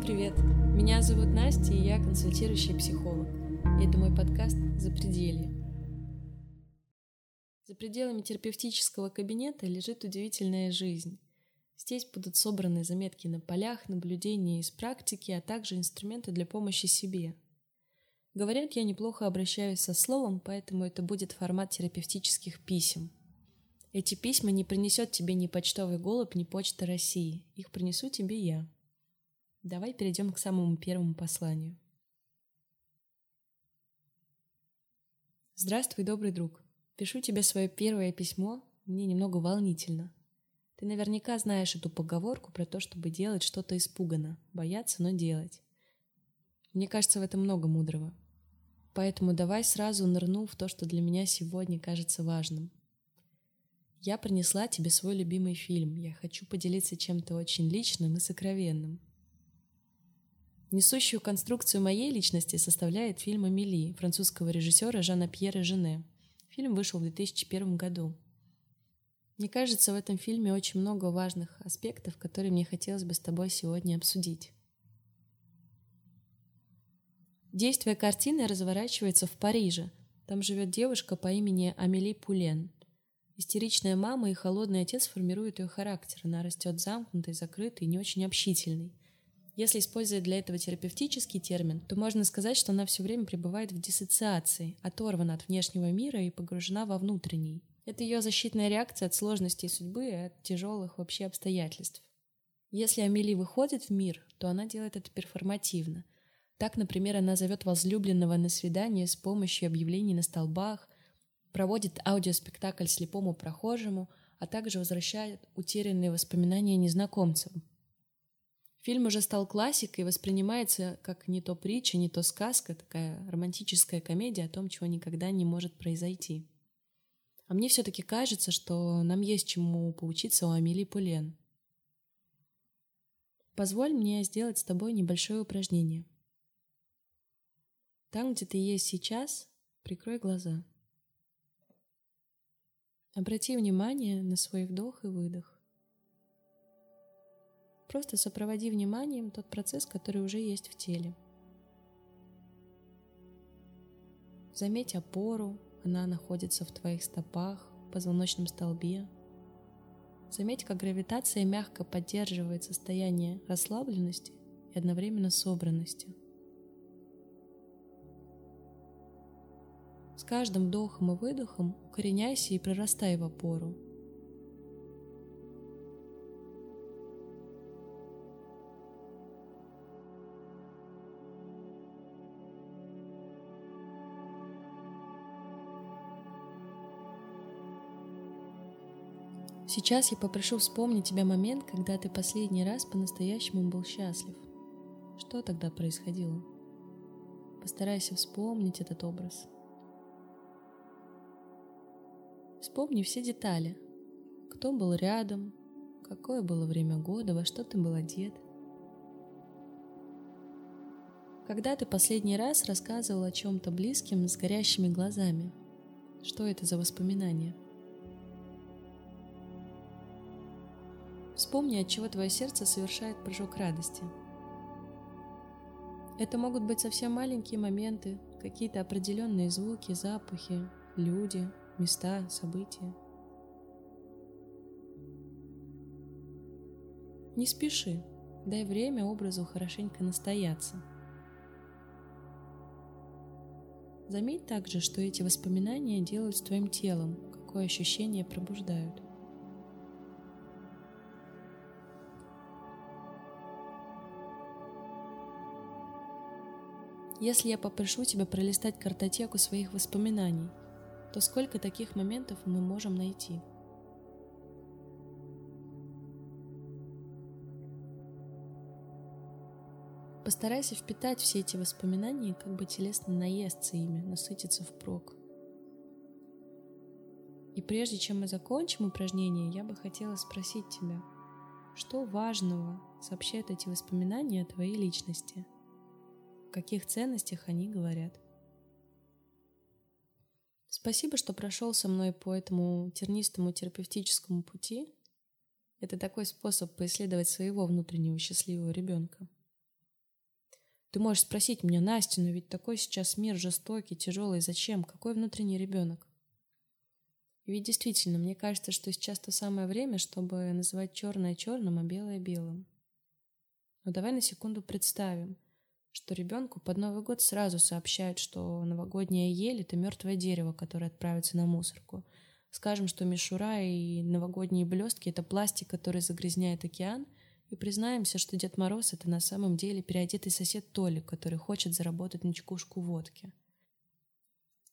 Всем привет! Меня зовут Настя, и я консультирующий психолог. И это мой подкаст «Запределье». За пределами терапевтического кабинета лежит удивительная жизнь. Здесь будут собраны заметки на полях, наблюдения из практики, а также инструменты для помощи себе. Говорят, я неплохо обращаюсь со словом, поэтому это будет формат терапевтических писем. Эти письма не принесет тебе ни почтовый голубь, ни почта России. Их принесу тебе я. Давай перейдем к самому первому посланию. Здравствуй, добрый друг. Пишу тебе свое первое письмо. Мне немного волнительно. Ты наверняка знаешь эту поговорку про то, чтобы делать что-то испуганно, бояться, но делать. Мне кажется, в этом много мудрого. Поэтому давай сразу нырну в то, что для меня сегодня кажется важным. Я принесла тебе свой любимый фильм. Я хочу поделиться чем-то очень личным и сокровенным. Несущую конструкцию моей личности составляет фильм «Амели» французского режиссера Жана Пьера Жене. Фильм вышел в 2001 году. Мне кажется, в этом фильме очень много важных аспектов, которые мне хотелось бы с тобой сегодня обсудить. Действие картины разворачивается в Париже. Там живет девушка по имени Амели Пулен. Истеричная мама и холодный отец формируют ее характер. Она растет замкнутой, закрытой и не очень общительной. Если использовать для этого терапевтический термин, то можно сказать, что она все время пребывает в диссоциации, оторвана от внешнего мира и погружена во внутренний. Это ее защитная реакция от сложностей судьбы и от тяжелых вообще обстоятельств. Если Амели выходит в мир, то она делает это перформативно. Так, например, она зовет возлюбленного на свидание с помощью объявлений на столбах, проводит аудиоспектакль слепому прохожему, а также возвращает утерянные воспоминания незнакомцам, Фильм уже стал классикой и воспринимается как не то притча, не то сказка, такая романтическая комедия о том, чего никогда не может произойти. А мне все-таки кажется, что нам есть чему поучиться у Амелии Пулен. Позволь мне сделать с тобой небольшое упражнение. Там, где ты есть сейчас, прикрой глаза. Обрати внимание на свой вдох и выдох. Просто сопроводи вниманием тот процесс, который уже есть в теле. Заметь опору, она находится в твоих стопах, позвоночном столбе. Заметь, как гравитация мягко поддерживает состояние расслабленности и одновременно собранности. С каждым вдохом и выдохом укореняйся и прорастай в опору – Сейчас я попрошу вспомнить тебя момент, когда ты последний раз по-настоящему был счастлив. Что тогда происходило? Постарайся вспомнить этот образ. Вспомни все детали. Кто был рядом, какое было время года, во что ты был одет. Когда ты последний раз рассказывал о чем-то близким с горящими глазами? Что это за воспоминания? Вспомни, от чего твое сердце совершает прыжок радости. Это могут быть совсем маленькие моменты, какие-то определенные звуки, запахи, люди, места, события. Не спеши, дай время образу хорошенько настояться. Заметь также, что эти воспоминания делают с твоим телом, какое ощущение пробуждают. Если я попрошу тебя пролистать картотеку своих воспоминаний, то сколько таких моментов мы можем найти? Постарайся впитать все эти воспоминания, как бы телесно наесться ими, насытиться впрок. И прежде чем мы закончим упражнение, я бы хотела спросить тебя, что важного сообщают эти воспоминания о твоей личности – каких ценностях они говорят. Спасибо, что прошел со мной по этому тернистому терапевтическому пути. Это такой способ поисследовать своего внутреннего счастливого ребенка. Ты можешь спросить меня, Настя, но ведь такой сейчас мир жестокий, тяжелый, зачем? Какой внутренний ребенок? И ведь действительно, мне кажется, что сейчас то самое время, чтобы называть черное черным, а белое белым. Но давай на секунду представим, что ребенку под Новый год сразу сообщают, что новогодняя ель — это мертвое дерево, которое отправится на мусорку. Скажем, что мишура и новогодние блестки — это пластик, который загрязняет океан — и признаемся, что Дед Мороз — это на самом деле переодетый сосед Толик, который хочет заработать на чекушку водки.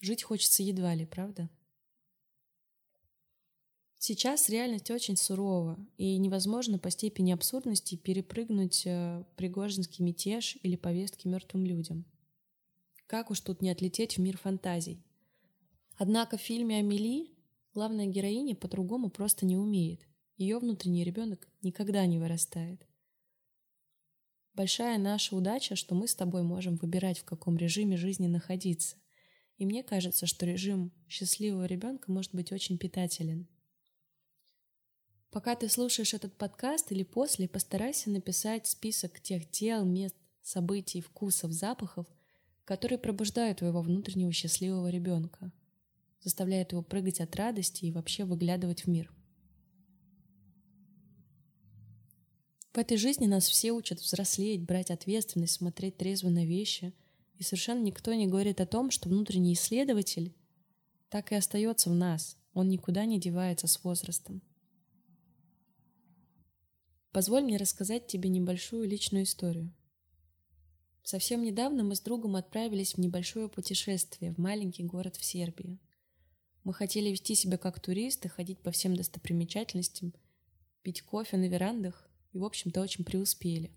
Жить хочется едва ли, правда? Сейчас реальность очень сурова, и невозможно по степени абсурдности перепрыгнуть э, пригожинский мятеж или повестки мертвым людям. Как уж тут не отлететь в мир фантазий? Однако в фильме «Амели» главная героиня по-другому просто не умеет. Ее внутренний ребенок никогда не вырастает. Большая наша удача, что мы с тобой можем выбирать, в каком режиме жизни находиться. И мне кажется, что режим счастливого ребенка может быть очень питателен. Пока ты слушаешь этот подкаст или после, постарайся написать список тех дел, мест, событий, вкусов, запахов, которые пробуждают твоего внутреннего счастливого ребенка, заставляют его прыгать от радости и вообще выглядывать в мир. В этой жизни нас все учат взрослеть, брать ответственность, смотреть трезво на вещи. И совершенно никто не говорит о том, что внутренний исследователь так и остается в нас. Он никуда не девается с возрастом. Позволь мне рассказать тебе небольшую личную историю. Совсем недавно мы с другом отправились в небольшое путешествие в маленький город в Сербии. Мы хотели вести себя как туристы, ходить по всем достопримечательностям, пить кофе на верандах и, в общем-то, очень преуспели.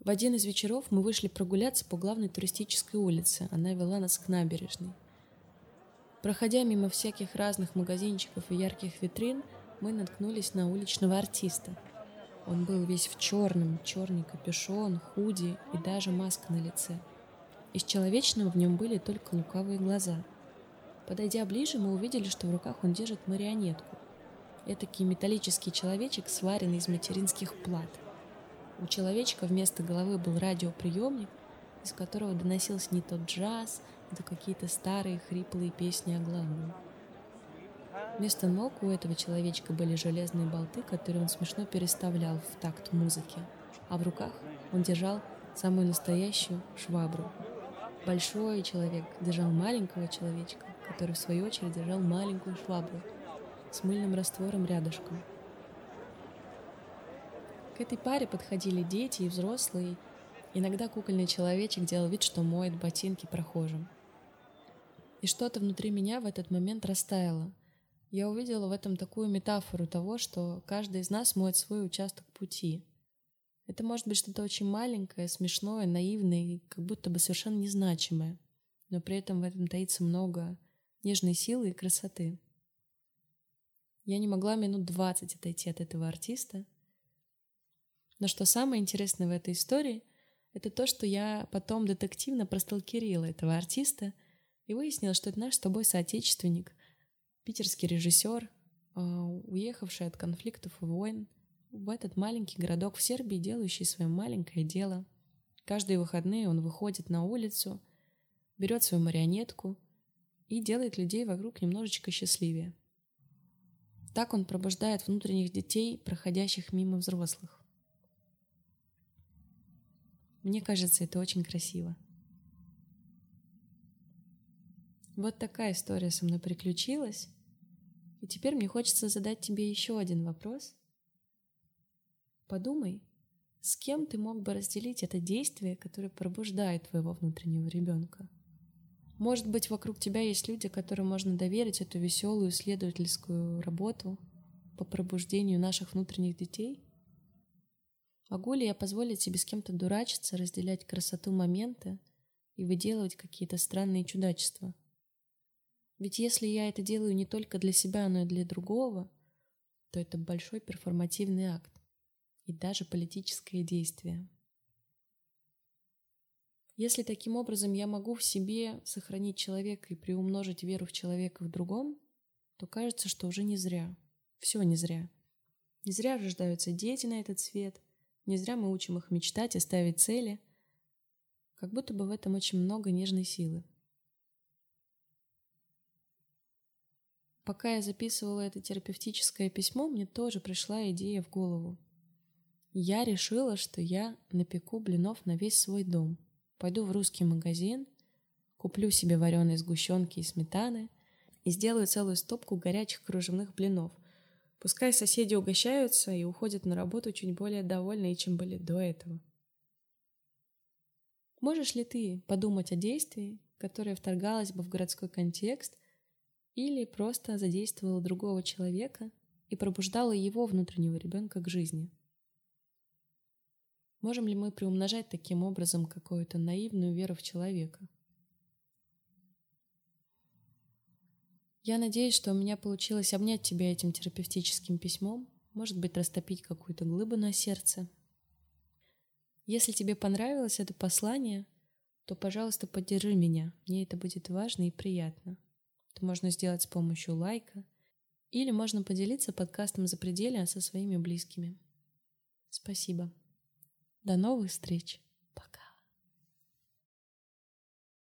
В один из вечеров мы вышли прогуляться по главной туристической улице. Она вела нас к набережной. Проходя мимо всяких разных магазинчиков и ярких витрин, мы наткнулись на уличного артиста. Он был весь в черном, черный капюшон, худи и даже маска на лице. Из человечного в нем были только лукавые глаза. Подойдя ближе, мы увидели, что в руках он держит марионетку. Этакий металлический человечек, сваренный из материнских плат. У человечка вместо головы был радиоприемник, из которого доносился не тот джаз, не то какие-то старые хриплые песни о главном. Вместо ног у этого человечка были железные болты, которые он смешно переставлял в такт музыки, а в руках он держал самую настоящую швабру. Большой человек держал маленького человечка, который в свою очередь держал маленькую швабру – с мыльным раствором рядышком. К этой паре подходили дети и взрослые. Иногда кукольный человечек делал вид, что моет ботинки прохожим. И что-то внутри меня в этот момент растаяло. Я увидела в этом такую метафору того, что каждый из нас моет свой участок пути. Это может быть что-то очень маленькое, смешное, наивное и как будто бы совершенно незначимое, но при этом в этом таится много нежной силы и красоты. Я не могла минут двадцать отойти от этого артиста. Но что самое интересное в этой истории, это то, что я потом детективно просталкерила этого артиста и выяснила, что это наш с тобой соотечественник, питерский режиссер, а, уехавший от конфликтов и войн в этот маленький городок в Сербии, делающий свое маленькое дело. Каждые выходные он выходит на улицу, берет свою марионетку и делает людей вокруг немножечко счастливее. Так он пробуждает внутренних детей, проходящих мимо взрослых. Мне кажется, это очень красиво. Вот такая история со мной приключилась. И теперь мне хочется задать тебе еще один вопрос. Подумай, с кем ты мог бы разделить это действие, которое пробуждает твоего внутреннего ребенка? Может быть, вокруг тебя есть люди, которым можно доверить эту веселую исследовательскую работу по пробуждению наших внутренних детей? Могу ли я позволить себе с кем-то дурачиться, разделять красоту момента и выделывать какие-то странные чудачества? Ведь если я это делаю не только для себя, но и для другого, то это большой перформативный акт и даже политическое действие. Если таким образом я могу в себе сохранить человека и приумножить веру в человека в другом, то кажется, что уже не зря. Все не зря. Не зря рождаются дети на этот свет, не зря мы учим их мечтать и ставить цели. Как будто бы в этом очень много нежной силы. Пока я записывала это терапевтическое письмо, мне тоже пришла идея в голову. Я решила, что я напеку блинов на весь свой дом. Пойду в русский магазин, куплю себе вареные сгущенки и сметаны и сделаю целую стопку горячих кружевных блинов. Пускай соседи угощаются и уходят на работу чуть более довольные, чем были до этого. Можешь ли ты подумать о действии, которое вторгалось бы в городской контекст или просто задействовало другого человека и пробуждало его внутреннего ребенка к жизни? Можем ли мы приумножать таким образом какую-то наивную веру в человека? Я надеюсь, что у меня получилось обнять тебя этим терапевтическим письмом, может быть, растопить какую-то глыбу на сердце. Если тебе понравилось это послание, то, пожалуйста, поддержи меня. Мне это будет важно и приятно. Это можно сделать с помощью лайка или можно поделиться подкастом «Запределье» со своими близкими. Спасибо. До новых встреч!